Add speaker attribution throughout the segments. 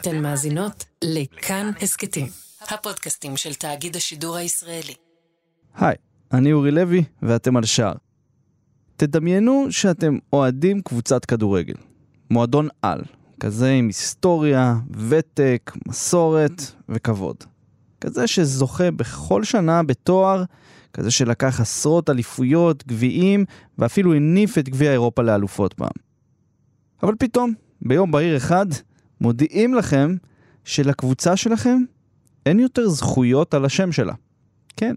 Speaker 1: אתן מאזינות לכאן הסכתים, הפודקאסטים של תאגיד השידור הישראלי.
Speaker 2: היי, אני אורי לוי ואתם על שער. תדמיינו שאתם אוהדים קבוצת כדורגל, מועדון על, כזה עם היסטוריה, ותק, מסורת וכבוד. כזה שזוכה בכל שנה בתואר, כזה שלקח עשרות אליפויות, גביעים, ואפילו הניף את גביע אירופה לאלופות פעם. אבל פתאום, ביום בהיר אחד, מודיעים לכם שלקבוצה שלכם אין יותר זכויות על השם שלה. כן.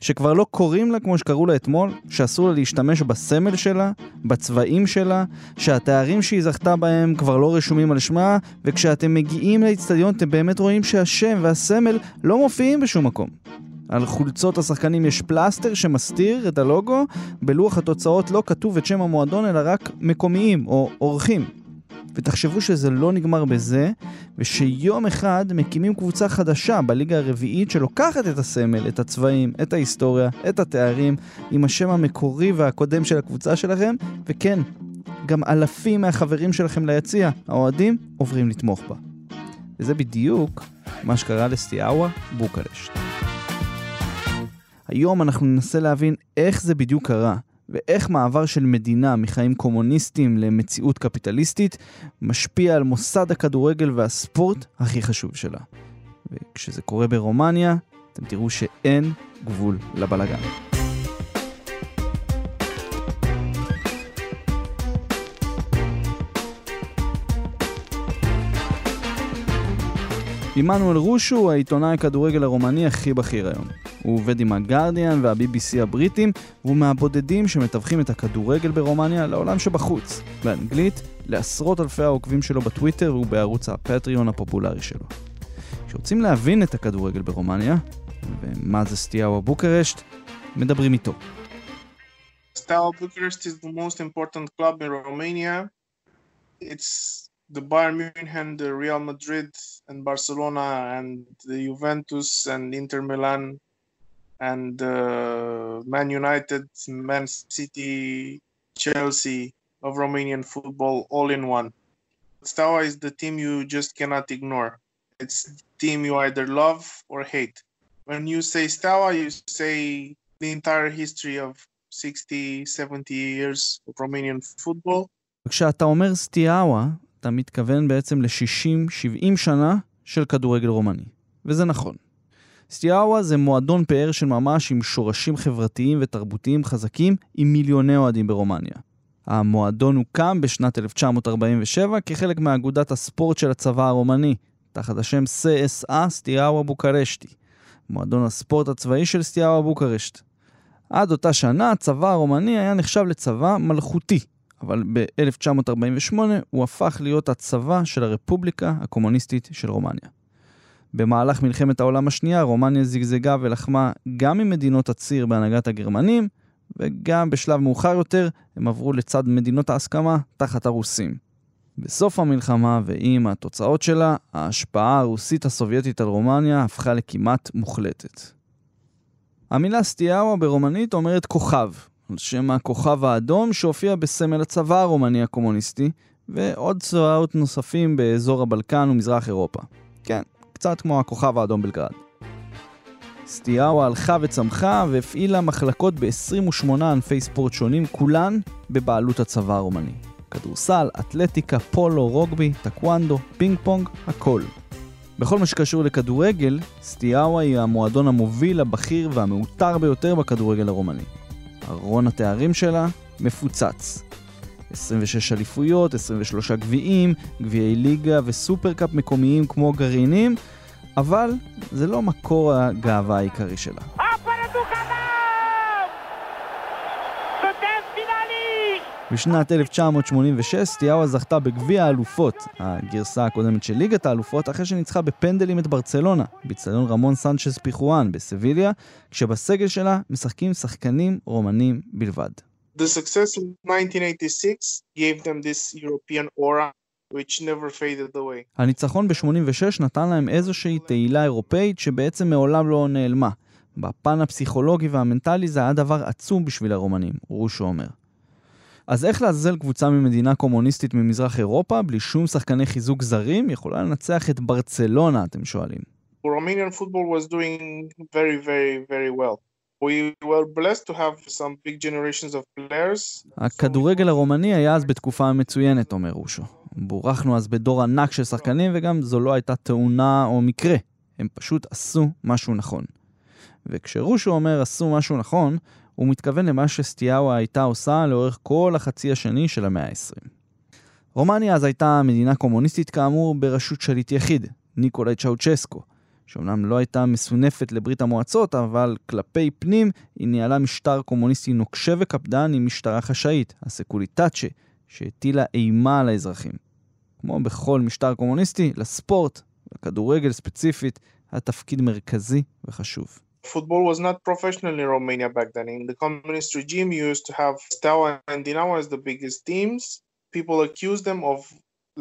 Speaker 2: שכבר לא קוראים לה כמו שקראו לה אתמול, שאסור לה להשתמש בסמל שלה, בצבעים שלה, שהתארים שהיא זכתה בהם כבר לא רשומים על שמה, וכשאתם מגיעים לאצטדיון אתם באמת רואים שהשם והסמל לא מופיעים בשום מקום. על חולצות השחקנים יש פלסטר שמסתיר את הלוגו, בלוח התוצאות לא כתוב את שם המועדון אלא רק מקומיים או אורחים. ותחשבו שזה לא נגמר בזה, ושיום אחד מקימים קבוצה חדשה בליגה הרביעית שלוקחת את הסמל, את הצבעים, את ההיסטוריה, את התארים, עם השם המקורי והקודם של הקבוצה שלכם, וכן, גם אלפים מהחברים שלכם ליציע, האוהדים, עוברים לתמוך בה. וזה בדיוק מה שקרה לסטיאאווה בוקרשט. היום אנחנו ננסה להבין איך זה בדיוק קרה, ואיך מעבר של מדינה מחיים קומוניסטיים למציאות קפיטליסטית משפיע על מוסד הכדורגל והספורט הכי חשוב שלה. וכשזה קורה ברומניה, אתם תראו שאין גבול לבלגן. עמנואל רושו הוא העיתונאי הכדורגל הרומני הכי בכיר היום. הוא עובד עם הגרדיאן וה-BBC הבריטים, והוא מהבודדים שמתווכים את הכדורגל ברומניה לעולם שבחוץ, באנגלית, לעשרות אלפי העוקבים שלו בטוויטר ובערוץ הפטריון הפופולרי שלו. כשרוצים להבין את הכדורגל ברומניה, ומה זה סטיהו בוקרשט, מדברים איתו.
Speaker 3: Steaua Bucharest is the most. It's the Bayern Munich, the Real Madrid, and Barcelona, and the Juventus, and Inter Milan, and uh, Man United, Man City, Chelsea of Romanian football all in one. Steaua is the team you just cannot ignore. It's the team you either love or hate. When you say Steaua, you say the entire history of 60, 70 years of Romanian football.
Speaker 2: כשאתה אומר סטיאאווה, אתה מתכוון בעצם ל-60-70 שנה של כדורגל רומני. וזה נכון. סטיאאווה זה מועדון פאר של ממש עם שורשים חברתיים ותרבותיים חזקים עם מיליוני אוהדים ברומניה. המועדון הוקם בשנת 1947 כחלק מאגודת הספורט של הצבא הרומני, תחת השם CSA סטיאאווה בוקרשטי, מועדון הספורט הצבאי של סטיאאווה בוקרשט. עד אותה שנה הצבא הרומני היה נחשב לצבא מלכותי, אבל ב-1948 הוא הפך להיות הצבא של הרפובליקה הקומוניסטית של רומניה. במהלך מלחמת העולם השנייה, רומניה זגזגה ולחמה גם עם מדינות הציר בהנהגת הגרמנים, וגם בשלב מאוחר יותר הם עברו לצד מדינות ההסכמה תחת הרוסים. בסוף המלחמה ועם התוצאות שלה, ההשפעה הרוסית הסובייטית על רומניה הפכה לכמעט מוחלטת. המילה סטיאאווה ברומנית אומרת כוכב, על שם הכוכב האדום שהופיע בסמל הצבא הרומני הקומוניסטי, ועוד צבאות נוספים באזור הבלקן ומזרח אירופה. כן, קצת כמו הכוכב האדום בלגרד. סטיאאווה הלכה וצמחה והפעילה מחלקות ב-28 ענפי ספורט שונים, כולן בבעלות הצבא הרומני. כדורסל, אתלטיקה, פולו, רוגבי, טקוונדו, פינג פונג, הכל. בכל מה שקשור לכדורגל, סטיאאווה היא המועדון המוביל, הבכיר והמעוטר ביותר בכדורגל הרומני. ארון התארים שלה מפוצץ. 26 אליפויות, 23 גביעים, גביעי ליגה וסופרקאפ מקומיים כמו גרעינים, אבל זה לא מקור הגאווה העיקרי שלה. בשנת 1986 סטיאאווה זכתה בגביע האלופות, הגרסה הקודמת של ליגת האלופות, אחרי שניצחה בפנדלים את ברצלונה, באצטדיון רמון סנצ'ס פיחואן בסביליה, כשבסגל שלה משחקים שחקנים רומנים בלבד.
Speaker 3: The success in 1986 gave them this European aura which never faded away.
Speaker 2: הניצחון ב-86 נתן להם איזושהי תהילה אירופאית שבעצם מעולם לא נעלמה. בפן הפסיכולוגי והמנטלי זה היה דבר עצום בשביל הרומנים, רושו אומר. אז איך לעזאזל קבוצה ממדינה קומוניסטית ממזרח אירופה, בלי שום שחקני חיזוק זרים, יכולה לנצח את ברצלונה, אתם שואלים?
Speaker 3: Romanian football was doing very, very, very well. We were blessed to have some big generations of players.
Speaker 2: הכדורגל הרומני היה אז בתקופה מצוינת, אומר רושו. בורכנו אז בדור ענק של שחקנים, וגם זו לא הייתה תאונה או מקרה. הם פשוט עשו משהו נכון. וכשרושו אומר עשו משהו נכון, הוא מתכוון למה שסטיאאווה הייתה עושה לאורך כל החצי השני של המאה ה-20. רומניה אז הייתה מדינה קומוניסטית כאמור בראשות שליט יחיד, ניקולאי צ'אוצ'סקו, שאומנם לא הייתה מסונפת לברית המועצות, אבל כלפי פנים היא ניהלה משטר קומוניסטי נוקשה וקפדן עם משטרה חשאית, הסקוליטאצ'ה, שהטילה אימה על האזרחים. כמו בכל משטר קומוניסטי, לספורט, לכדורגל ספציפית, היה תפקיד מרכזי וחשוב.
Speaker 3: Football was not professional in Romania back then. In the communist regime, you used to have Steaua and Dinamo as the biggest teams. People accused them of,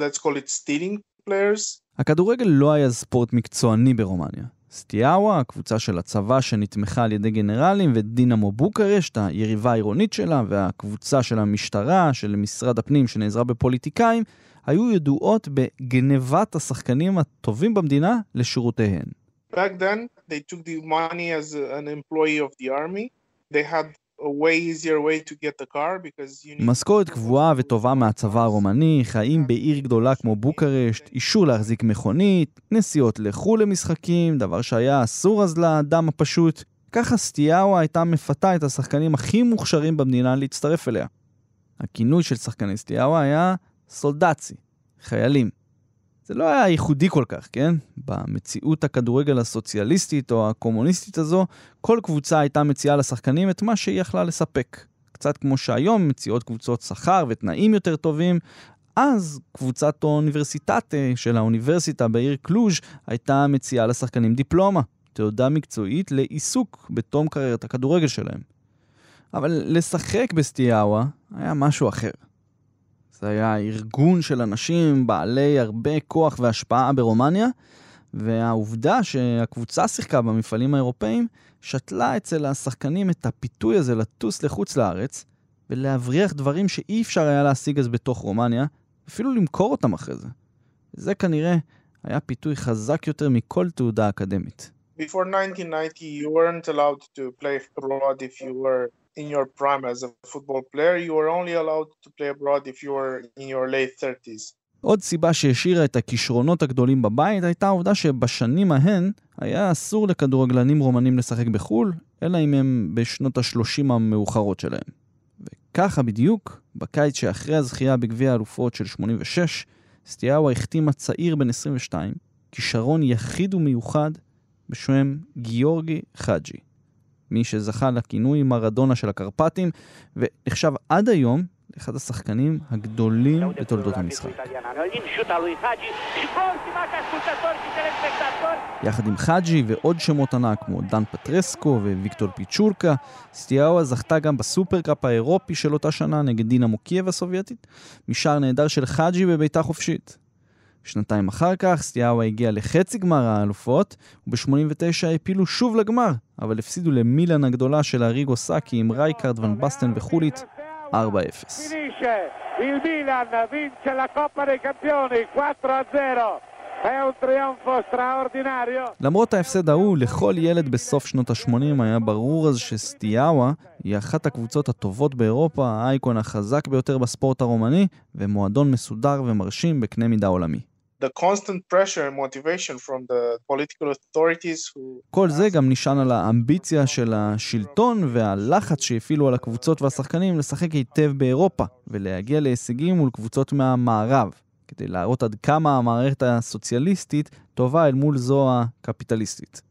Speaker 3: let's call it, stealing players.
Speaker 2: הכדורגל לא היה ספורט מקצועני ברומניה. סטיאאווה, הקבוצה של הצבא שנתמכה על ידי גנרלים, ודינמו בוקרשט, היריבה העירונית שלה, והקבוצה של המשטרה, של משרד הפנים שנעזרה בפוליטיקאים, היו ידועות בגנבת השחקנים הטובים במדינה לשירותיהן.
Speaker 3: Back then, they took the money as a- an employee of the army. They had a way easier way to get the car because you need...
Speaker 2: משכורת קבועה וטובה מהצבא הרומני, חיים בעיר גדולה כמו בוקרשט, אישור להחזיק מכונית, נסיעות לחו"ל למשחקים, דבר שהיה אסור אז לאדם הפשוט. ככה סטיאאווה הייתה מפתה את השחקנים הכי מוכשרים במדינה להצטרף אליה. הכינוי של שחקני סטיאאווה היה סולדצי, חיילים. זה לא היה ייחודי כל כך, כן? במציאות הכדורגל הסוציאליסטית או הקומוניסטית הזו, כל קבוצה הייתה מציעה לשחקנים את מה שהיא יכלה לספק. קצת כמו שהיום מציעות קבוצות שכר ותנאים יותר טובים, אז קבוצת האוניברסיטטה של האוניברסיטה בעיר קלוז' הייתה מציעה לשחקנים דיפלומה, תעודה מקצועית לעיסוק בתום קריירת הכדורגל שלהם. אבל לשחק בסטיאאווה היה משהו אחר. זה היה ארגון של אנשים בעלי הרבה כוח והשפעה ברומניה, והעובדה שהקבוצה שיחקה במפעלים האירופאים, שתלה אצל השחקנים את הפיתוי הזה לטוס לחוץ לארץ, ולהבריח דברים שאי אפשר היה להשיג אז בתוך רומניה, אפילו למכור אותם אחרי זה. זה כנראה היה פיתוי חזק יותר מכל תעודה אקדמית.
Speaker 3: Before 1990, you weren't allowed to play abroad if you were in your prime as a football player. You were only allowed to play abroad if you were in your late 30s.
Speaker 2: עוד סיבה שהשאירה את הכישרונות הגדולים בבית הייתה העובדה שבשנים ההן היה אסור לכדורגלנים רומנים לשחק בחו"ל, אלא אם הם בשנות ה-30 המאוחרות שלהם. וככה בדיוק, בקיץ שאחרי הזכייה בגביע האלופות של 86, סטיאאווה החתימה צעיר בן 22, כישרון יחיד ומיוחד בשם גיאורגי חאג'י. מי שזכה לכינוי מרדונה של הקרפטים, ונחשב עד היום לאחד השחקנים הגדולים בתולדות המשחק. יחד עם חאג'י ועוד שמות ענק כמו דן פטרסקו וויקטור פיצ'ורקה, סטיאאווה זכתה גם בסופרקאפ האירופי של אותה שנה נגד דינמו קייב הסובייטית, משער נהדר של חאג'י בבעיטה חופשית. שנתיים אחר כך סטיאאווה הגיע לחצי גמר האלופות, וב-89 העפילו שוב לגמר, אבל הפסידו למילאן הגדולה של אריגו סאקי עם רייקארד, ון בסטן וחוליט 4-0.
Speaker 4: Il Milan vince la Coppa dei Campioni 4 a 0. È un trionfo straordinario.
Speaker 2: למרות ההפסד ההוא, לכל ילד בסוף שנות ה-80 היה ברור אז שסטיאאווה היא אחת הקבוצות הטובות באירופה, האייקון החזק ביותר בספורט הרומני, ומועדון מסודר ומרשים בקנה מידה עולמי.
Speaker 3: The constant pressure and motivation from the political authorities who
Speaker 2: כל זה גם נשען על האמביציה של השלטון והלחץ שהפעילו על הקבוצות והשחקנים לשחק היטב באירופה ולהגיע להישגים מול קבוצות מהמערב, כדי להראות עד כמה המערכת הסוציאליסטית טובה אל מול זו הקפיטליסטית.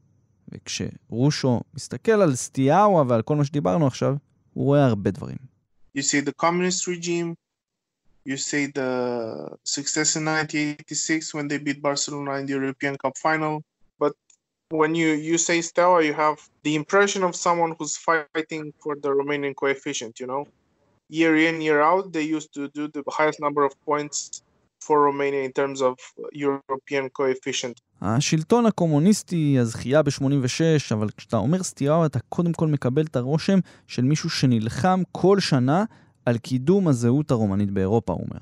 Speaker 2: וכשרושו מסתכל על סטיאאווה ועל כל מה שדיברנו עכשיו, הוא רואה הרבה דברים.
Speaker 3: you see the communist regime, you see the success in 1986 when they beat Barcelona in the European Cup final. But when you, you say Steaua, you have the impression of someone who's fighting for the Romanian coefficient, you know? Year in, year out, they used to do the highest number of points for Romania in terms of European coefficient.
Speaker 2: השלטון הקומוניסטי, הזכייה ב-86, אבל כשאתה אומר סטיאאווה, אתה קודם כל מקבל את הרושם של מישהו שנלחם כל שנה על קידום הזהות הרומנית באירופה, הוא אומר.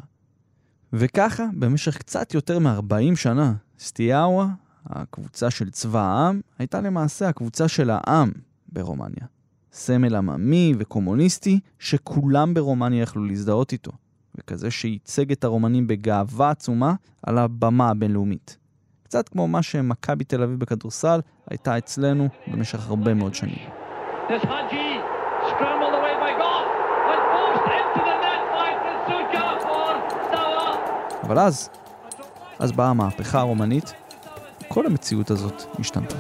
Speaker 2: וככה, במשך קצת יותר מ-40 שנה, סטיאאווה, הקבוצה של צבא העם, הייתה למעשה הקבוצה של העם ברומניה. סמל עממי וקומוניסטי שכולם ברומניה יכלו להזדהות איתו, וכזה שייצג את הרומנים בגאווה עצומה על הבמה הבינלאומית. קצת כמו מה שמכבי תל אביב בכדורסל הייתה אצלנו במשך הרבה מאוד שנים. אבל אז, אז באה המהפכה הרומנית, כל המציאות הזאת השתנתה.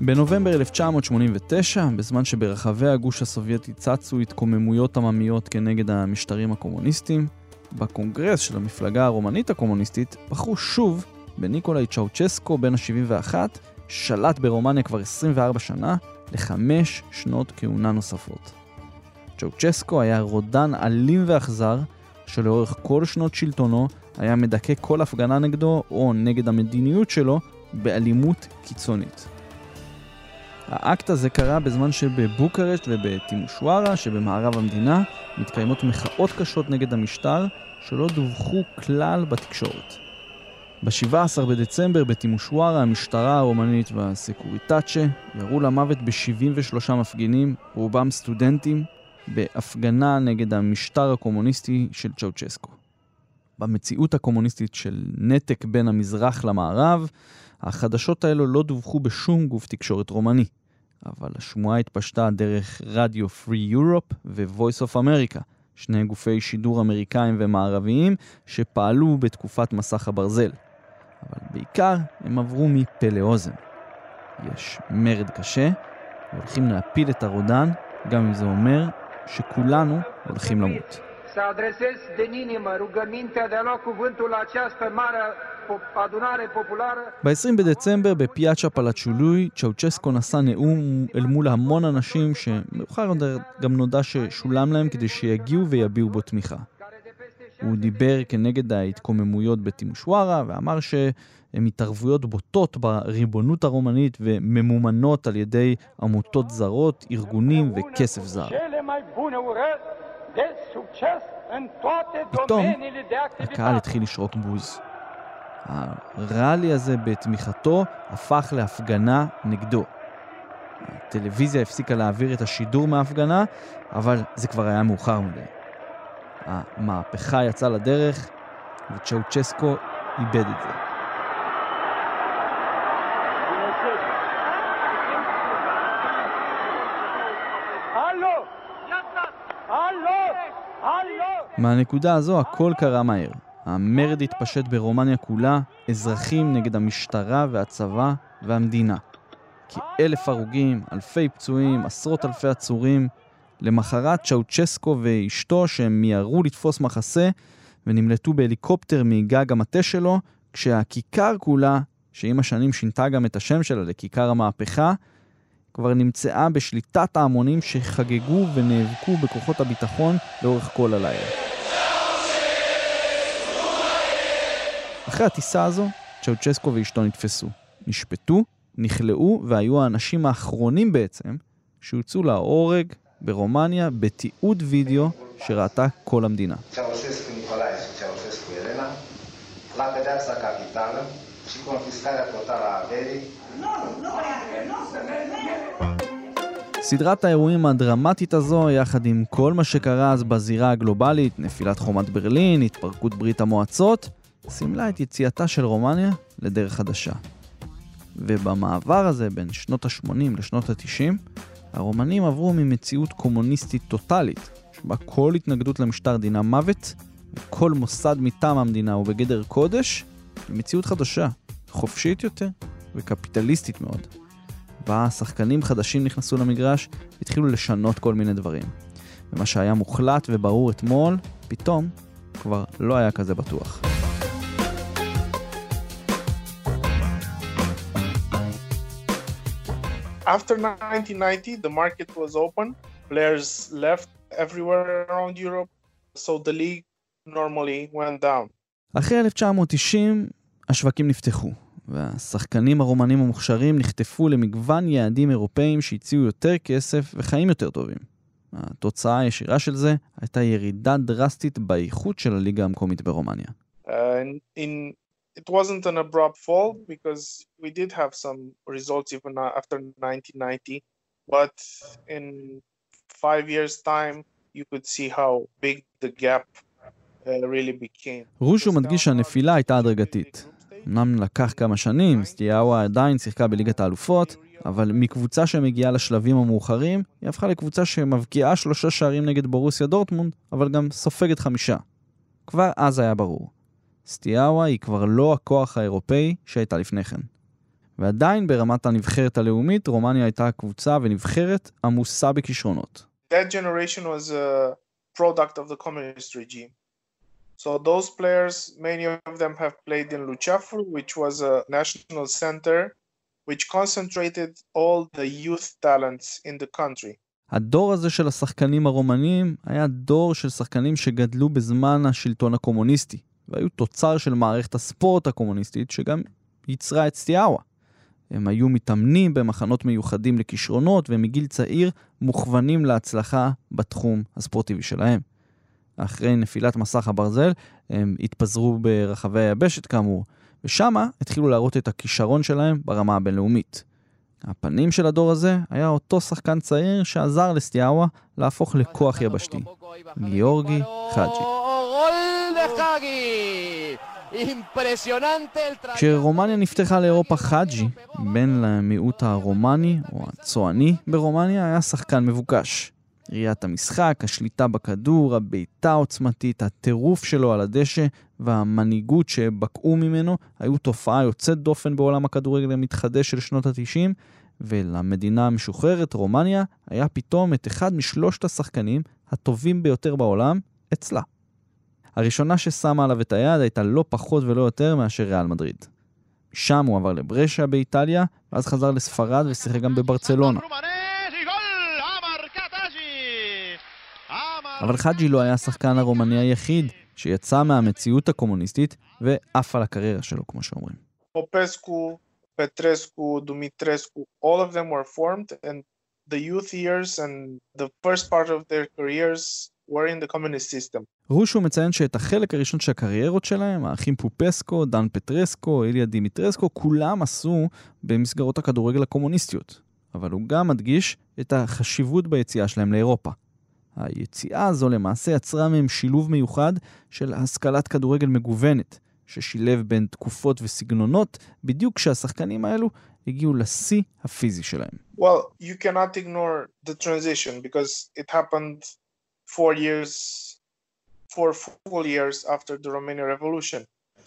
Speaker 2: בנובמבר 1989, בזמן שברחבי הגוש הסובייטי צצו התקוממויות עממיות כנגד המשטרים הקומוניסטיים, בקונגרס של המפלגה הרומנית הקומוניסטית בחרו שוב בניקולאי צ'אוצ'סקו בן ה-71, שלט ברומניה כבר 24 שנה, לחמש שנות כהונה נוספות. צ'אוצ'סקו היה רודן אלים ואכזר, שלאורך כל שנות שלטונו היה מדכא כל הפגנה נגדו או נגד המדיניות שלו באלימות קיצונית. האקט הזה קרה בזמן שבבוקרשט ובטימושוארה שבמערב המדינה מתקיימות מחאות קשות נגד המשטר שלא דווחו כלל בתקשורת. ב-17 בדצמבר בטימושוארה המשטרה הרומנית והסקוריטאצ'ה ירו למוות ב-73 מפגינים, רובם סטודנטים, בהפגנה נגד המשטר הקומוניסטי של צ'אוצ'סקו. במציאות הקומוניסטית של נתק בין המזרח למערב, החדשות האלו לא דווחו בשום גוף תקשורת רומני, אבל השמועה התפשטה דרך רדיו Free Europe ו-Voice of America, שני גופי שידור אמריקאים ומערביים שפעלו בתקופת מסך הברזל. אבל בעיקר הם עברו מפה לאוזן. יש מרד קשה, והולכים להפיל את הרודן, גם אם זה אומר שכולנו הולכים למות.
Speaker 5: să adresez din inimă rugămintea de a lua cuvântul la această mare adunare populară.
Speaker 2: ב-20 בדצמבר בפיאצ'ה פלצ'ולוי, צ'אוצ'סקו נשא נאום אל מול המון אנשים שמאוחר יותר גם נודע ששולם להם כדי שיגיעו ויביעו בו תמיכה. הוא דיבר כנגד ההתקוממויות בטימושוארה ואמר שהן התערבויות בוטות בריבונות הרומנית וממומנות על ידי עמותות זרות, ארגונים וכסף זר. פתאום הקהל התחיל לשרוק בוז. הראלי הזה בתמיכתו הפך להפגנה נגדו. הטלוויזיה הפסיקה להעביר את השידור מההפגנה, אבל זה כבר היה מאוחר מדי. המהפכה יצאה לדרך, וצ'אוצ'סקו איבד את זה. מהנקודה הזו הכל קרה מהר. המרד התפשט ברומניה כולה, אזרחים נגד המשטרה והצבא והמדינה. כאלף הרוגים, אלפי פצועים, עשרות אלפי עצורים. למחרת צ'אוצ'סקו ואשתו שהם מיהרו לתפוס מחסה ונמלטו בהליקופטר מגג המטה שלו, כשהכיכר כולה, שעם השנים שינתה גם את השם שלה לכיכר המהפכה, כבר נמצאה בשליטת ההמונים שחגגו ונאבקו בכוחות הביטחון לאורך כל הלילה. אחרי הטיסה הזו, צ'אוצ'סקו ואשתו נתפסו, נשפטו, נכלאו והיו האנשים האחרונים בעצם שהוצאו להורג ברומניה בתיעוד וידאו שראתה כל המדינה. סדרת האירועים הדרמטית הזו, יחד עם כל מה שקרה אז בזירה הגלובלית, נפילת חומת ברלין, התפרקות ברית המועצות, סימלה את יציאתה של רומניה לדרך חדשה. ובמעבר הזה בין שנות ה-80 לשנות ה-90, הרומנים עברו ממציאות קומוניסטית טוטאלית, שבה כל התנגדות למשטר דינה מוות, וכל מוסד מטעם המדינה הוא בגדר קודש, למציאות חדשה, חופשית יותר וקפיטליסטית מאוד. בה שחקנים חדשים נכנסו למגרש והתחילו לשנות כל מיני דברים. ומה שהיה מוחלט וברור אתמול, פתאום כבר לא היה כזה בטוח.
Speaker 3: After 1990, the market was open. Players left everywhere around Europe, so the league normally went down.
Speaker 2: אחרי 1990, השווקים נפתחו, והשחקנים הרומנים המוכשרים נחטפו למגוון יעדים אירופאים שהציעו יותר כסף וחיים יותר טובים. התוצאה הישירה של זה הייתה ירידה דרסטית באיכות של הליגה המקומית ברומניה.
Speaker 3: Uh, in, it wasn't an abrupt fall because we did have some results even after 1990, but in five years' time you could see how big the gap uh, really became.
Speaker 2: רושו מדגיש שהנפילה הייתה הדרגתית. אמנם לקח כמה שנים, סטיאאווה עדיין שיחקה בליגת האלופות, אבל מקבוצה שמגיעה לשלבים המאוחרים, היא הפכה לקבוצה שמבקיעה שלושה שערים נגד בורוסיה דורטמונד, אבל גם סופגת חמישה. כבר אז היה ברור. סטיאאווה היא כבר לא הכוח האירופאי שהייתה לפני כן. ועדיין ברמת הנבחרת הלאומית, רומניה הייתה קבוצה ונבחרת עמוסה בכישרונות.
Speaker 3: That generation was a product of the communist regime. So those players, many of them have played in Luceafru, which was a national center which concentrated all the youth talents in the country.
Speaker 2: הדור הזה של השחקנים הרומנים היה דור של שחקנים שגדלו בזמן השלטון הקומוניסטי, והיו תוצר של מערכת הספורט הקומוניסטית שגם ייצרה את סטיאאווה. הם היו מתאמנים במחנות מיוחדים לכישרונות ומגיל צעיר מוכוונים להצלחה בתחום הספורטיבי שלהם. אחרי נפילת מסך הברזל הם התפזרו ברחבי היבשת כאמור, ושמה התחילו להראות את הכישרון שלהם ברמה הבינלאומית. הפנים של הדור הזה היה אותו שחקן צעיר שעזר לסטיאאווה להפוך לכוח יבשתי, גיאורגי חאג'י. כשרומניה נפתחה לאירופה חאג'י, בן למיעוט הרומני או הצועני ברומניה, היה שחקן מבוקש. ראיית המשחק, השליטה בכדור, הבעיטה העוצמתית, הטירוף שלו על הדשא והמנהיגות שבקעו ממנו היו תופעה יוצאת דופן בעולם הכדורגל המתחדש של שנות ה-90, ולמדינה המשוחררת, רומניה, היה פתאום את אחד משלושת השחקנים הטובים ביותר בעולם אצלה. הראשונה ששמה עליו את היד הייתה לא פחות ולא יותר מאשר ריאל מדריד. שם הוא עבר לברשה באיטליה, ואז חזר לספרד ושיחק גם בברצלונה. אבל חאג'י לא היה השחקן הרומני היחיד שיצא מהמציאות הקומוניסטית ועף על הקריירה שלו, כמו שאומרים.
Speaker 3: Popescu, Petrescu, Dumitrescu, all of them were formed and the youth years and the.
Speaker 2: רושו מציין שאת החלק הראשון של הקריירות שלהם, האחים פופסקו, דן פטרסקו, איליה דימיטרסקו, כולם עשו במסגרות הכדורגל הקומוניסטיות. אבל הוא גם מדגיש את החשיבות ביציאה שלהם לאירופה. היציאה הזו למעשה יצרה מהם שילוב מיוחד של השכלת כדורגל מגוונת, ששילב בין תקופות וסגנונות, בדיוק כשהשחקנים האלו הגיעו לשיא הפיזי שלהם.
Speaker 3: Well, you cannot ignore the transition because it happened four years, four full years after the Romanian Revolution.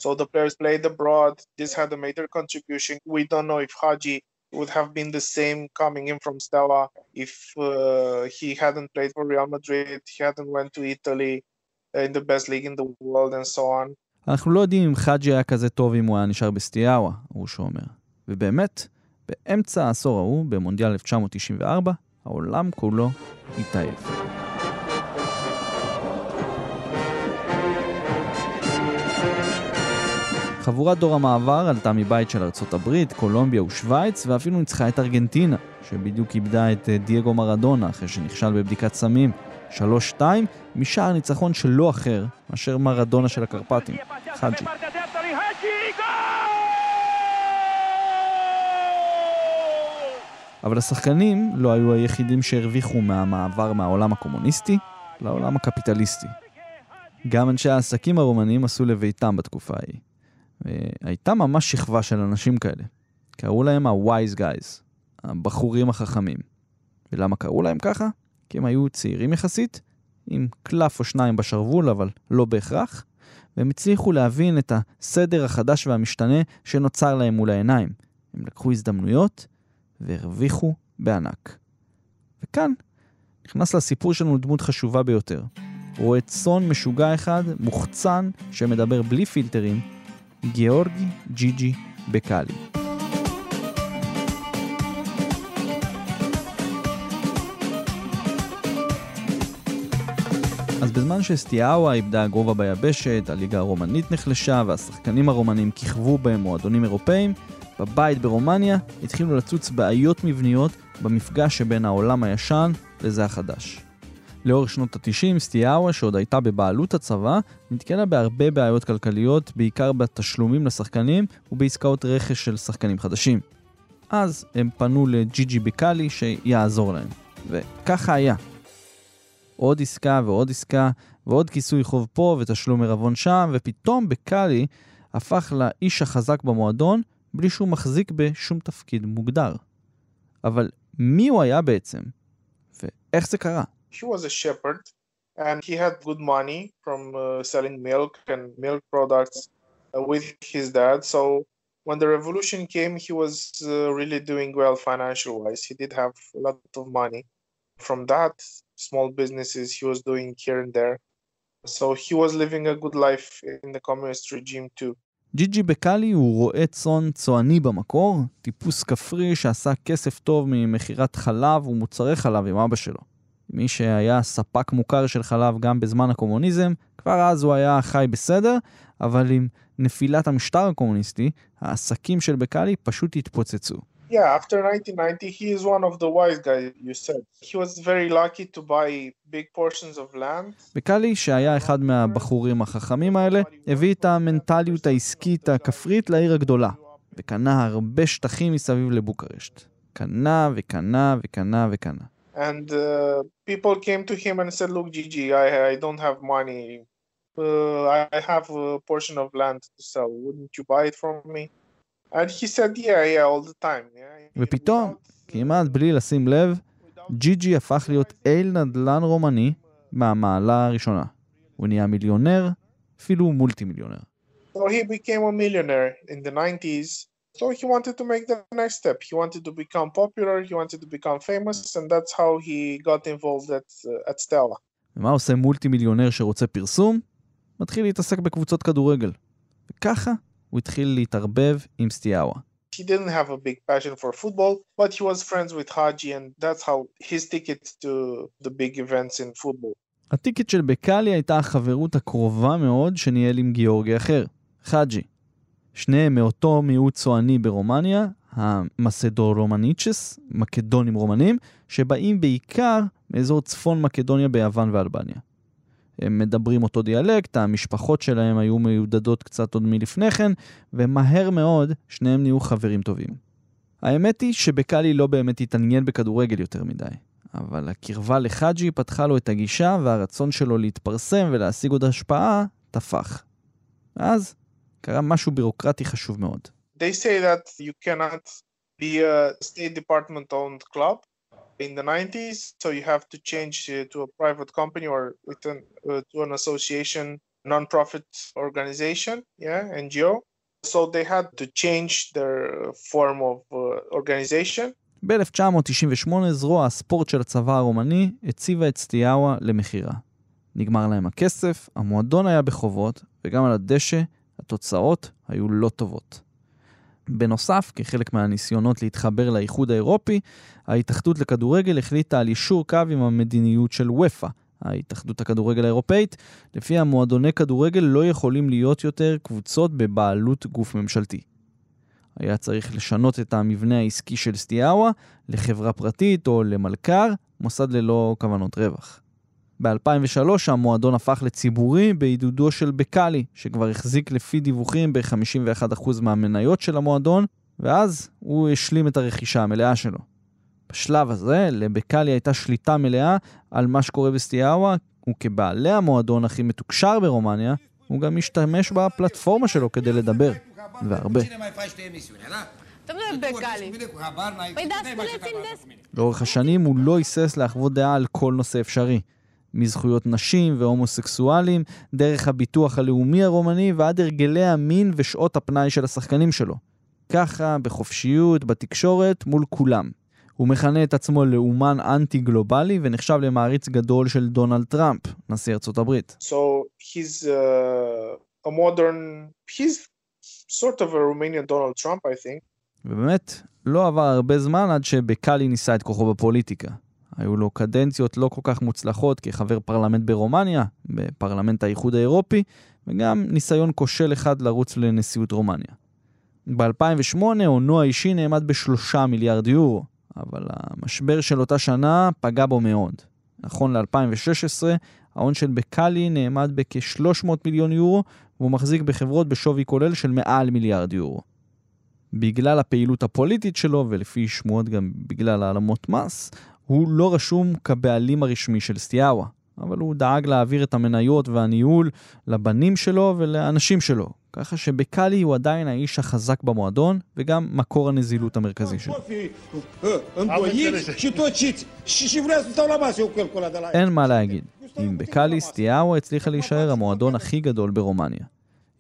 Speaker 3: So the players played abroad. This had a major contribution. We don't know if Haji would have been the same coming in from Stella if uh, he hadn't played for Real Madrid, he hadn't went to Italy uh, in the best league in the world and so on.
Speaker 2: אנחנו לא יודעים אם חאג'י היה כזה טוב אם הוא היה נשאר בסטיאאווה, רושו אומר. ובאמת, באמצע העשור ההוא, במונדיאל 1994, העולם כולו התעייף. חבורת דור המעבר עלתה מבית של ארצות הברית, קולומביה ושווייץ, ואפילו ניצחה את ארגנטינה, שבדיוק איבדה את אה, דייגו מרדונה אחרי שנכשל בבדיקת סמים. 3-2, משער ניצחון של לא אחר מאשר מרדונה של הקרפטים, חאג'י. אבל השחקנים לא היו היחידים שהרוויחו מהמעבר מהעולם הקומוניסטי לעולם הקפיטליסטי. גם אנשי העסקים הרומנים עשו לביתם בתקופה ההיא. והייתה ממש שכבה של אנשים כאלה. קראו להם ה-wise guys, הבחורים החכמים. ולמה קראו להם ככה? כי הם היו צעירים יחסית, עם קלף או שניים בשרוול, אבל לא בהכרח, והם הצליחו להבין את הסדר החדש והמשתנה שנוצר להם מול העיניים. הם לקחו הזדמנויות והרוויחו בענק. וכאן נכנס לסיפור שלנו דמות חשובה ביותר. רואה צאן משוגע אחד, מוחצן, שמדבר בלי פילטרים, גיאורגי ג'יג'י בקאלי. אז בזמן שסטיאאווה איבדה גובה ביבשת, הליגה הרומנית נחלשה והשחקנים הרומנים כיכבו בהם מועדונים אירופאים, בבית ברומניה התחילו לצוץ בעיות מבניות במפגש שבין העולם הישן לזה החדש. לאורך שנות ה-90, סטיאאווה, שעוד הייתה בבעלות הצבא, נתקלה בהרבה בעיות כלכליות, בעיקר בתשלומים לשחקנים ובעסקאות רכש של שחקנים חדשים. אז הם פנו לג'י ג'י בקאלי שיעזור להם. וככה היה. עוד עסקה ועוד עסקה, ועוד כיסוי חוב פה ותשלום ערבון שם, ופתאום בקאלי הפך לאיש החזק במועדון, בלי שהוא מחזיק בשום תפקיד מוגדר. אבל מי הוא היה בעצם? ואיך זה קרה?
Speaker 3: He was a shepherd and he had good money from uh, selling milk and milk products uh, with his dad. So when the revolution came, he was uh, really doing well financial wise. He did have a lot of money. From that, small businesses he was doing here and there. So he was living a good life in the communist regime too.
Speaker 2: ג'יג'י בקאלי הוא רועה צאן צועני במקור, טיפוס כפרי שעשה כסף טוב ממכירת חלב ומוצרי חלב עם אבא שלו. מי שהיה ספק מוכר של חלב גם בזמן הקומוניזם, כבר אז הוא היה חי בסדר, אבל עם נפילת המשטר הקומוניסטי, העסקים של בקאלי פשוט התפוצצו.
Speaker 3: Yeah, after 1990, he is one of the wise guys, you said. He was very lucky to buy big portions of land.
Speaker 2: בקאלי, שהיה אחד מהבחורים החכמים האלה, הביא את המנטליות העסקית הכפרית לעיר הגדולה, וקנה הרבה שטחים מסביב לבוקרשט. קנה וקנה וקנה וקנה.
Speaker 3: And uh, people came to him and said, Look, Gigi, I, I don't have money. Uh, I have a portion of land to sell. Wouldn't you buy it from me? And he said, Yeah, yeah, all the time. Yeah.
Speaker 2: ופתאום, כמעט בלי לשים לב, ג'יג'י הפך להיות אל נדל"ן רומני מהמעלה הראשונה. הוא נהיה מיליונר, אפילו מולטי מיליונר.
Speaker 3: So he became a millionaire in the 90s. So he wanted to make the next step. He wanted to become popular, he wanted to become famous, and that's how he got involved at, uh, at Stella.
Speaker 2: ומה עושה מולטי מיליונר שרוצה פרסום? מתחיל להתעסק בקבוצות כדורגל. וככה הוא התחיל להתערבב עם סטיאאווה.
Speaker 3: He didn't have a big passion for football, but he was friends with Haji, and that's how his ticket to the big events in football.
Speaker 2: הטיקט של בקאלי הייתה החברות הקרובה מאוד שניהל עם גיאורגי אחר, חאג'י. שניהם מאותו מיעוט צועני ברומניה, המסדו-רומניצ'ס, מקדונים רומנים, שבאים בעיקר מאזור צפון מקדוניה ביוון ואלבניה. הם מדברים אותו דיאלקט, המשפחות שלהם היו מיודדות קצת עוד מלפני כן, ומהר מאוד שניהם נהיו חברים טובים. האמת היא שבקאלי לא באמת התעניין בכדורגל יותר מדי, אבל הקרבה לחאג'י פתחה לו את הגישה והרצון שלו להתפרסם ולהשיג עוד השפעה תפח. אז קרה משהו בירוקרטי חשוב מאוד.
Speaker 3: They say that you cannot be a State Department owned club in the 90s, so you have to change uh, to a private company or with an, uh, to an association, non-profit organization, yeah, NGO. So they had to change their form of uh, organization.
Speaker 2: ב-1998 זרוע הספורט של הצבא הרומני הציבה את סטיאאווה למכירה. נגמר להם הכסף, המועדון היה בחובות, וגם על הדשא התוצאות היו לא טובות. בנוסף, כחלק מהניסיונות להתחבר לאיחוד האירופי, ההתאחדות לכדורגל החליטה על יישור קו עם המדיניות של ופא, ההתאחדות הכדורגל האירופאית, לפיה מועדוני כדורגל לא יכולים להיות יותר קבוצות בבעלות גוף ממשלתי. היה צריך לשנות את המבנה העסקי של סטיאאווה לחברה פרטית או למלכ"ר, מוסד ללא כוונות רווח. ב-2003 המועדון הפך לציבורי בעידודו של בקאלי, שכבר החזיק לפי דיווחים ב-51% מהמניות של המועדון, ואז הוא השלים את הרכישה המלאה שלו. בשלב הזה, לבקאלי הייתה שליטה מלאה על מה שקורה בסטיאאווה, וכבעלי המועדון הכי מתוקשר ברומניה, הוא גם משתמש בפלטפורמה שלו כדי לדבר, והרבה. לאורך השנים הוא לא היסס להחוות דעה על כל נושא אפשרי. מזכויות נשים והומוסקסואלים, דרך הביטוח הלאומי הרומני ועד הרגלי המין ושעות הפנאי של השחקנים שלו. ככה, בחופשיות, בתקשורת, מול כולם. הוא מכנה את עצמו לאומן אנטי-גלובלי ונחשב למעריץ גדול של דונלד טראמפ, נשיא ארצות הברית.
Speaker 3: So he's uh, a modern, he's sort of a Romanian Donald Trump, I think.
Speaker 2: ובאמת, לא עבר הרבה זמן עד שבקאלי ניסה את כוחו בפוליטיקה. היו לו קדנציות לא כל כך מוצלחות כחבר פרלמנט ברומניה, בפרלמנט האיחוד האירופי, וגם ניסיון כושל אחד לרוץ לנשיאות רומניה. ב-2008 הונו האישי נעמד בשלושה מיליארד יורו, אבל המשבר של אותה שנה פגע בו מאוד. נכון ל-2016, ההון של בקאלי נעמד בכ-300 מיליון יורו, והוא מחזיק בחברות בשווי כולל של מעל מיליארד יורו. בגלל הפעילות הפוליטית שלו, ולפי שמועות גם בגלל העלמות מס, הוא לא רשום כבעלים הרשמי של סטיאבה, אבל הוא דאג להעביר את המניות והניהול לבנים שלו ולאנשים שלו, ככה שבקאלי הוא עדיין האיש החזק במועדון, וגם מקור הנזילות המרכזי שלו. אין מה להגיד, אם בקאלי סטיאאווה הצליחה להישאר המועדון הכי גדול ברומניה.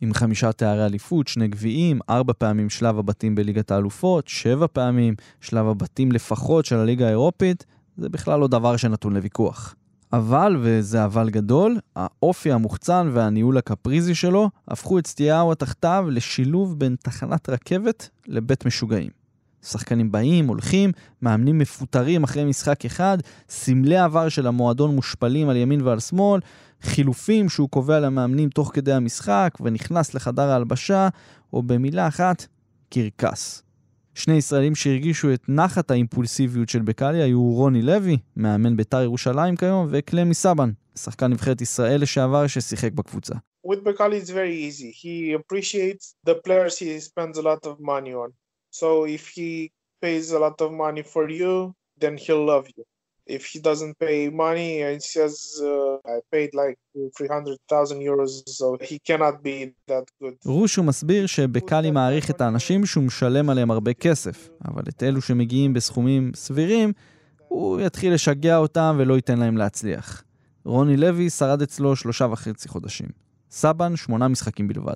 Speaker 2: עם חמישה תארי אליפות, שני גביעים, ארבע פעמים שלב הבתים בליגת האלופות, שבע פעמים שלב הבתים לפחות של הליגה האירופית, זה בכלל לא דבר שנתון לוויכוח. אבל, וזה אבל גדול, האופי המוחצן והניהול הקפריזי שלו הפכו את סטיהו תחתיו לשילוב בין תחנת רכבת לבית משוגעים. שחקנים באים, הולכים, מאמנים מפוטרים אחרי משחק אחד, סמלי עבר של המועדון מושפלים על ימין ועל שמאל, חילופים שהוא קובע למאמנים תוך כדי המשחק ונכנס לחדר ההלבשה, או במילה אחת, קרקס. שני ישראלים שהרגישו את נחת האימפולסיביות של בקאלי היו רוני לוי, מאמן בית"ר ירושלים כיום, וקלמי סבן, שחקן נבחרת ישראל לשעבר ששיחק בקבוצה.
Speaker 3: With Bekali it's very easy. He appreciates the players he spends a lot of money on. So if he pays a lot of money for you, then he'll love you. If he doesn't pay money and says uh, I paid like 300,000 euros so he cannot be that good.
Speaker 2: רושו מסביר שבקאלי מעריך את האנשים שהוא משלם עליהם הרבה כסף, אבל את אלו שמגיעים בסכומים סבירים, הוא יתחיל לשגע אותם ולא ייתן להם להצליח. רוני לוי שרד אצלו שלושה וחצי חודשים. סבן, שמונה משחקים בלבד.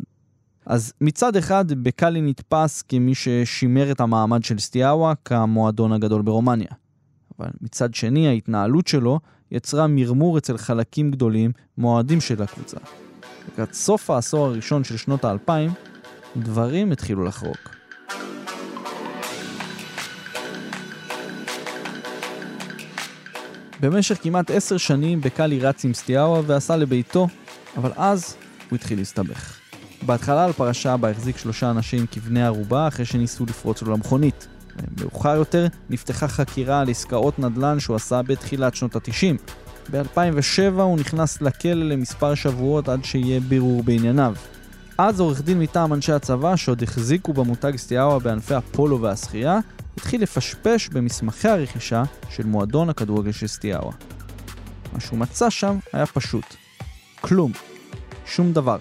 Speaker 2: אז מצד אחד, בקאלי נתפס כמי ששימר את המעמד של סטיאבה כמועדון הגדול ברומניה. אבל מצד שני ההתנהלות שלו יצרה מרמור אצל חלקים גדולים מועדים של הקבוצה. לקראת סוף העשור הראשון של שנות האלפיים, דברים התחילו לחרוק. במשך כמעט עשר שנים בקאלי רץ עם סטיאאווה ועשה לביתו, אבל אז הוא התחיל להסתבך. בהתחלה על פרשה בה החזיק שלושה אנשים כבני ערובה אחרי שניסו לפרוץ לו למכונית. מאוחר יותר נפתחה חקירה על עסקאות נדל"ן שהוא עשה בתחילת שנות ה-90. ב-2007 הוא נכנס לכלא למספר שבועות עד שיהיה בירור בענייניו. אז עורך דין מטעם אנשי הצבא, שעוד החזיקו במותג סטיאבה בענפי הפולו והשחייה, התחיל לפשפש במסמכי הרכישה של מועדון הכדורגל של סטיאבה. מה שהוא מצא שם היה פשוט. כלום. שום דבר.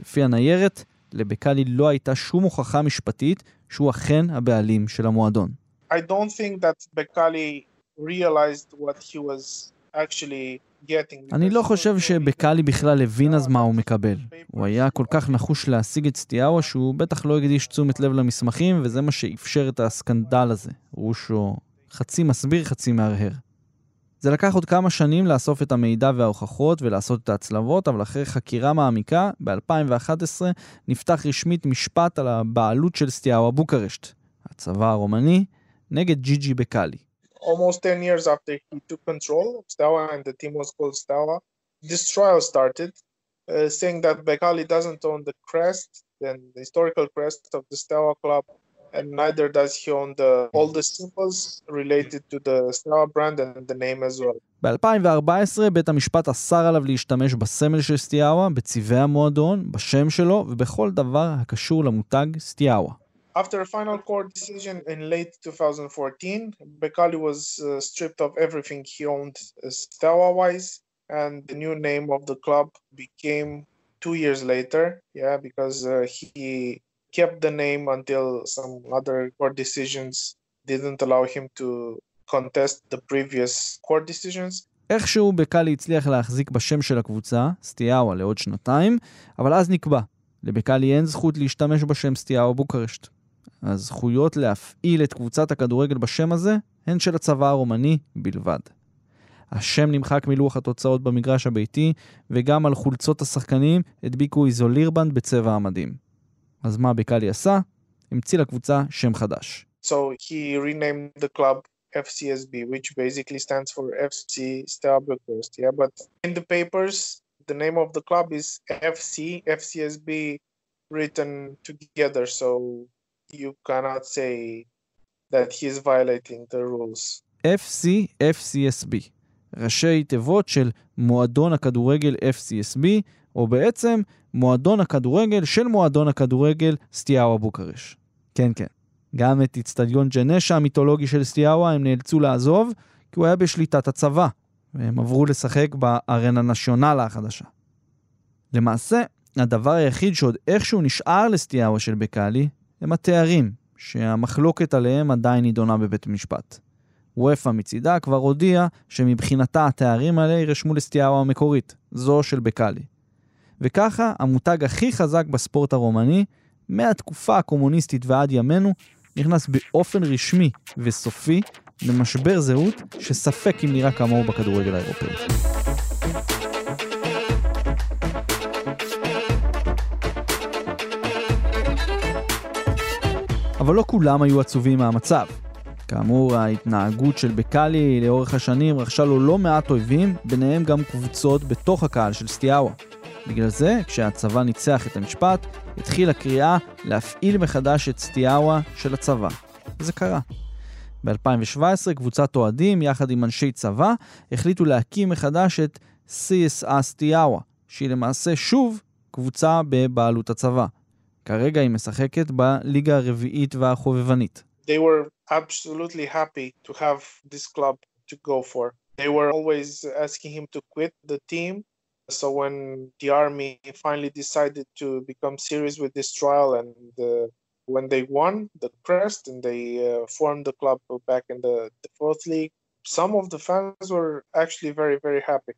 Speaker 2: לפי הניירת, לבקאלי לא הייתה שום הוכחה משפטית שהוא אכן הבעלים של המועדון.
Speaker 3: I don't think that Bekali realized what he was actually getting.
Speaker 2: אני לא חושב שבקאלי בכלל הבין אז מה הוא מקבל. הוא היה כל כך נחוש להשיג את סטיאאווה שהוא בטח לא הקדיש תשומת לב למסמכים, וזה מה שאפשר את הסקנדל הזה. רושו חצי מסביר, חצי מהרהר. זה לקח עוד כמה שנים לאסוף את המידע וההוכחות ולעשות את ההצלבות, אבל אחרי חקירה מעמיקה, ב-2011 נפתח רשמית משפט על הבעלות של סטיאאווה בוקרשט, הצבא הרומני, נגד ג'י ג'י בקאלי.
Speaker 3: Almost 10 years after he took control of Steaua and the team was called Steaua, this trial started, uh, saying that Bekali doesn't own the crest, then the historical crest of the Steaua club, and neither does he own the all the symbols related to the Steaua brand and the name as well.
Speaker 2: ב-2014 בית המשפט אסר עליו להשתמש בסמל של סטיאאווה, בצבעי המועדון, בשם שלו ובכל דבר הקשור למותג סטיאאווה.
Speaker 3: After a final court decision in late 2014, Bekali was uh, stripped of everything he owned uh, Steaua-wise, and the new name of the club became two years later, yeah, because uh, he kept the name until some other court decisions didn't allow him to contest the previous court decisions.
Speaker 2: איכשהו בקאלי הצליח להחזיק בשם של הקבוצה, סטיאאווה, לעוד שנתיים, אבל אז נקבע, לבקאלי אין זכות להשתמש בשם סטיאאווה בוקרשט. הזכויות להפעיל את קבוצת הכדורגל בשם הזה הן של הצבא הרומני בלבד. השם נמחק מלוח התוצאות במגרש הביתי, וגם על חולצות השחקנים הדביקו איזולירבנד בצבע המדים. אז מה בקאלי עשה? המציא לקבוצה שם חדש.
Speaker 3: So he renamed the club FCSB, which basically stands for FC Steaua Bucharest. Yeah, but in the papers, the name of the club is FC FCSB written together, so you cannot say that he is violating the rules.
Speaker 2: FC FCSB, ראשי תיבות של מועדון הכדורגל FCSB, או בעצם מועדון הכדורגל של מועדון הכדורגל סטיאאווה בוקרש. כן, כן. גם את אצטדיון ג'נשה המיתולוגי של סטיאאווה הם נאלצו לעזוב, כי הוא היה בשליטת הצבא, והם עברו לשחק בארנה נשיונלה החדשה. למעשה, הדבר היחיד שעוד איכשהו נשאר לסטיאאווה של בקאלי, הם התארים, שהמחלוקת עליהם עדיין נידונה בבית המשפט. וופא מצידה כבר הודיעה שמבחינתה התארים האלה יירשמו לסטיאאווה המקורית, זו של בקאלי. וככה המותג הכי חזק בספורט הרומני, מהתקופה הקומוניסטית ועד ימינו, נכנס באופן רשמי וסופי למשבר זהות שספק אם נראה כמוהו בכדורגל האירופאי. אבל לא כולם היו עצובים מהמצב. כאמור, ההתנהגות של בקאלי לאורך השנים רכשה לו לא מעט אויבים, ביניהם גם קבוצות בתוך הקהל של סטיאאווה. בגלל זה, כשהצבא ניצח את המשפט, התחילה קריאה להפעיל מחדש את סטיאאווה של הצבא. וזה קרה. ב-2017 קבוצת אוהדים, יחד עם אנשי צבא, החליטו להקים מחדש את CSA סטיאאווה, שהיא למעשה שוב קבוצה בבעלות הצבא. כרגע היא משחקת בליגה הרביעית והחובבנית.
Speaker 3: They were absolutely happy to have this club to go for. They were always asking him to quit the team. So when the army finally decided to become serious with this trial and uh, when they won the crest and they uh, formed the club back in the, the fourth league, some of the fans were actually very, very happy.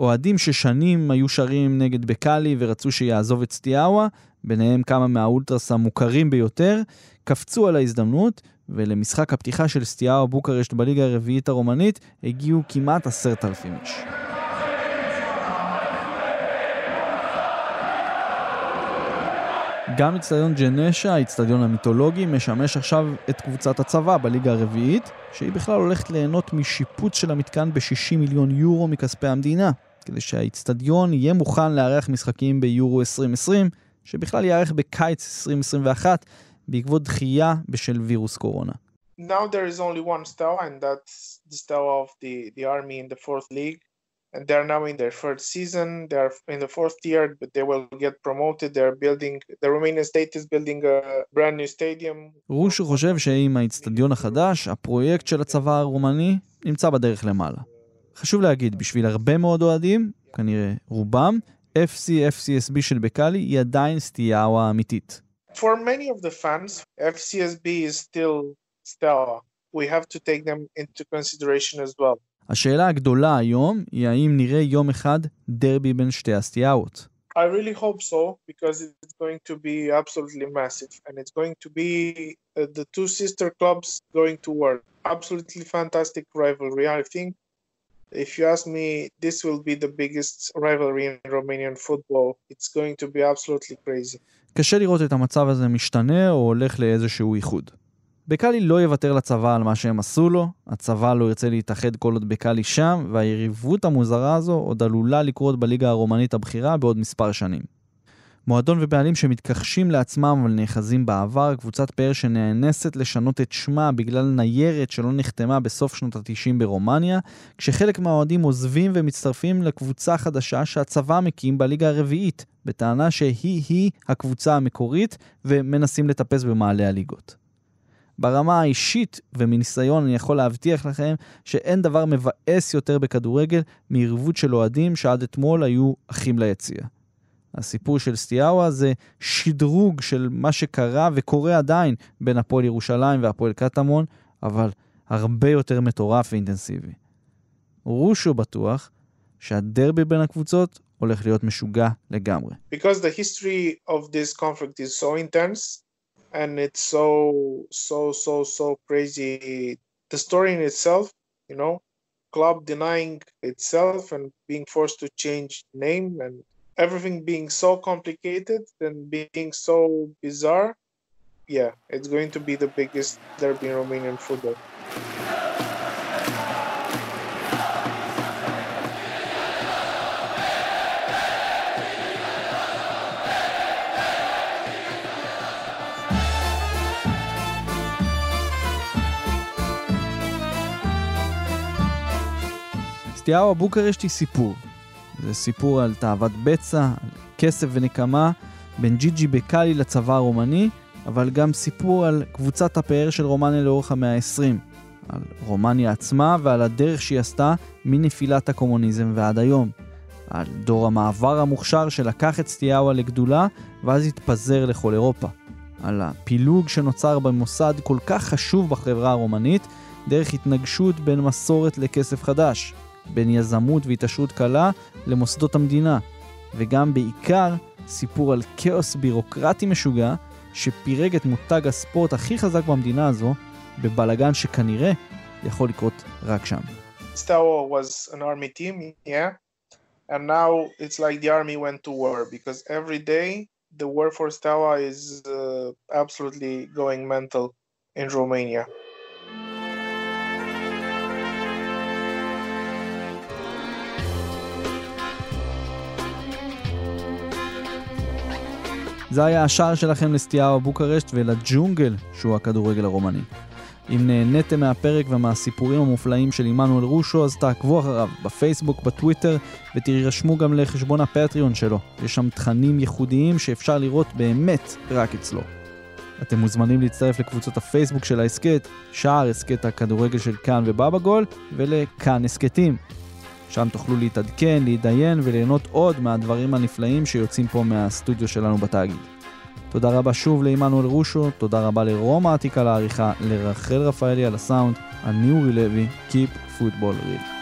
Speaker 2: אוהדים ששנים היו שרים נגד בקאלי ורצו שיעזוב את סטיאאווה, ביניהם כמה מהאולטרס המוכרים ביותר, קפצו על ההזדמנות, ולמשחק הפתיחה של סטיאאווה בוקרשט בליגה הרביעית הרומנית הגיעו כמעט עשרת אלפים איש. גם אצטדיון ג'נשה, האצטדיון המיתולוגי, משמש עכשיו את קבוצת הצבא בליגה הרביעית, שהיא בכלל הולכת ליהנות משיפוץ של המתקן ב-60 מיליון יורו מכספי המדינה, כדי שהאצטדיון יהיה מוכן לארח משחקים ביורו 2020, שבכלל ייערך בקיץ 2021, בעקבות דחייה בשל וירוס קורונה.
Speaker 3: Now there is only one Steaua and that's the Steaua of the, the army in the fourth league. and they're now in their third season. They're in the fourth year, but they will get promoted. They're building, the Romanian state is building a brand new stadium.
Speaker 2: רושו חושב שעם האיצטדיון החדש, הפרויקט של הצבא הרומני נמצא בדרך למעלה. חשוב להגיד, בשביל הרבה מאוד אוהדים, כנראה רובם, FC FCSB של בקאלי היא עדיין סטיאאווה האמיתית.
Speaker 3: For many of the fans, FCSB is still Steaua. We have to take them into consideration as well.
Speaker 2: השאלה הגדולה היום היא האם נראה יום אחד דרבי בין שתי הסטיאאות.
Speaker 3: I really hope so because it's going to be absolutely massive and it's going to be uh, the two sister clubs going to work. Absolutely fantastic rivalry. I think if you ask me, this will be the biggest rivalry in Romanian football. It's going to be absolutely crazy.
Speaker 2: קשה לראות את המצב הזה משתנה או הולך לאיזשהו איחוד. בקאלי לא יוותר לצבא על מה שהם עשו לו, הצבא לא ירצה להתאחד כל עוד בקאלי שם, והיריבות המוזרה הזו עוד עלולה לקרות בליגה הרומנית הבכירה בעוד מספר שנים. מועדון ובעלים שמתכחשים לעצמם אבל נאחזים בעבר, קבוצת פאר שנאנסת לשנות את שמה בגלל ניירת שלא נחתמה בסוף שנות ה-90 ברומניה, כשחלק מהאוהדים עוזבים ומצטרפים לקבוצה חדשה שהצבא מקים בליגה הרביעית, בטענה שהיא-היא הקבוצה המקורית, ומנסים לטפס במעלה הליגות. ברמה האישית ומניסיון אני יכול להבטיח לכם שאין דבר מבאס יותר בכדורגל מערבות של אוהדים שעד אתמול היו אחים ליציע. הסיפור של סטיאאווה זה שדרוג של מה שקרה וקורה עדיין בין הפועל ירושלים והפועל קטמון, אבל הרבה יותר מטורף ואינטנסיבי. רושו בטוח שהדרבי בין הקבוצות הולך להיות משוגע לגמרי.
Speaker 3: Because the history of this conflict is so intense, and it's so so so so crazy the story in itself you know club denying itself and being forced to change name and everything being so complicated and being so bizarre, yeah, it's going to be the biggest derby in Romanian football.
Speaker 2: סטיאבה בוקרשט היא סיפור, זה סיפור על תאוות בצע, על כסף ונקמה בין ג'יג'י בקאלי לצבא הרומני, אבל גם סיפור על קבוצת הפאר של רומניה לאורך המאה ה-20, על רומניה עצמה ועל הדרך שהיא עשתה מנפילת הקומוניזם ועד היום. על דור המעבר המוכשר שלקח את סטיאבה לגדולה ואז התפזר לכל אירופה. על הפילוג שנוצר במוסד כל כך חשוב בחברה הרומנית דרך התנגשות בין מסורת לכסף חדש, בין יזמות והתעשרות קלה למוסדות המדינה, וגם בעיקר סיפור על כאוס בירוקרטי משוגע שפירק את מותג הספורט הכי חזק במדינה הזו בבלגן שכנראה יכול לקרות רק שם.
Speaker 3: Steaua was. And now it's like the army went to war because every day the war for Steaua is uh, absolutely going mental in Romania.
Speaker 2: זה היה השער שלכם לסטיהו בוקרשט ולג'ונגל שהוא הכדורגל הרומני. אם נהניתם מהפרק ומהסיפורים המופלאים של עמנואל רושו, אז תעקבו אחריו בפייסבוק, בטוויטר, ותירשמו גם לחשבון הפטריון שלו. יש שם תכנים ייחודיים שאפשר לראות באמת רק אצלו. אתם מוזמנים להצטרף לקבוצות הפייסבוק של ההסכת, שער הסכת הכדורגל של כאן ובבא גול, ולכאן הסכתים. שם תוכלו להתעדכן, להתדיין וליהנות עוד מהדברים הנפלאים שיוצאים פה מהסטודיו שלנו בתאגיד. תודה רבה שוב לעמנואל רושו, תודה רבה לרומא עתיקה לעריכה, לרחל רפאלי על הסאונד, אני אורי לוי, Keep Football Real.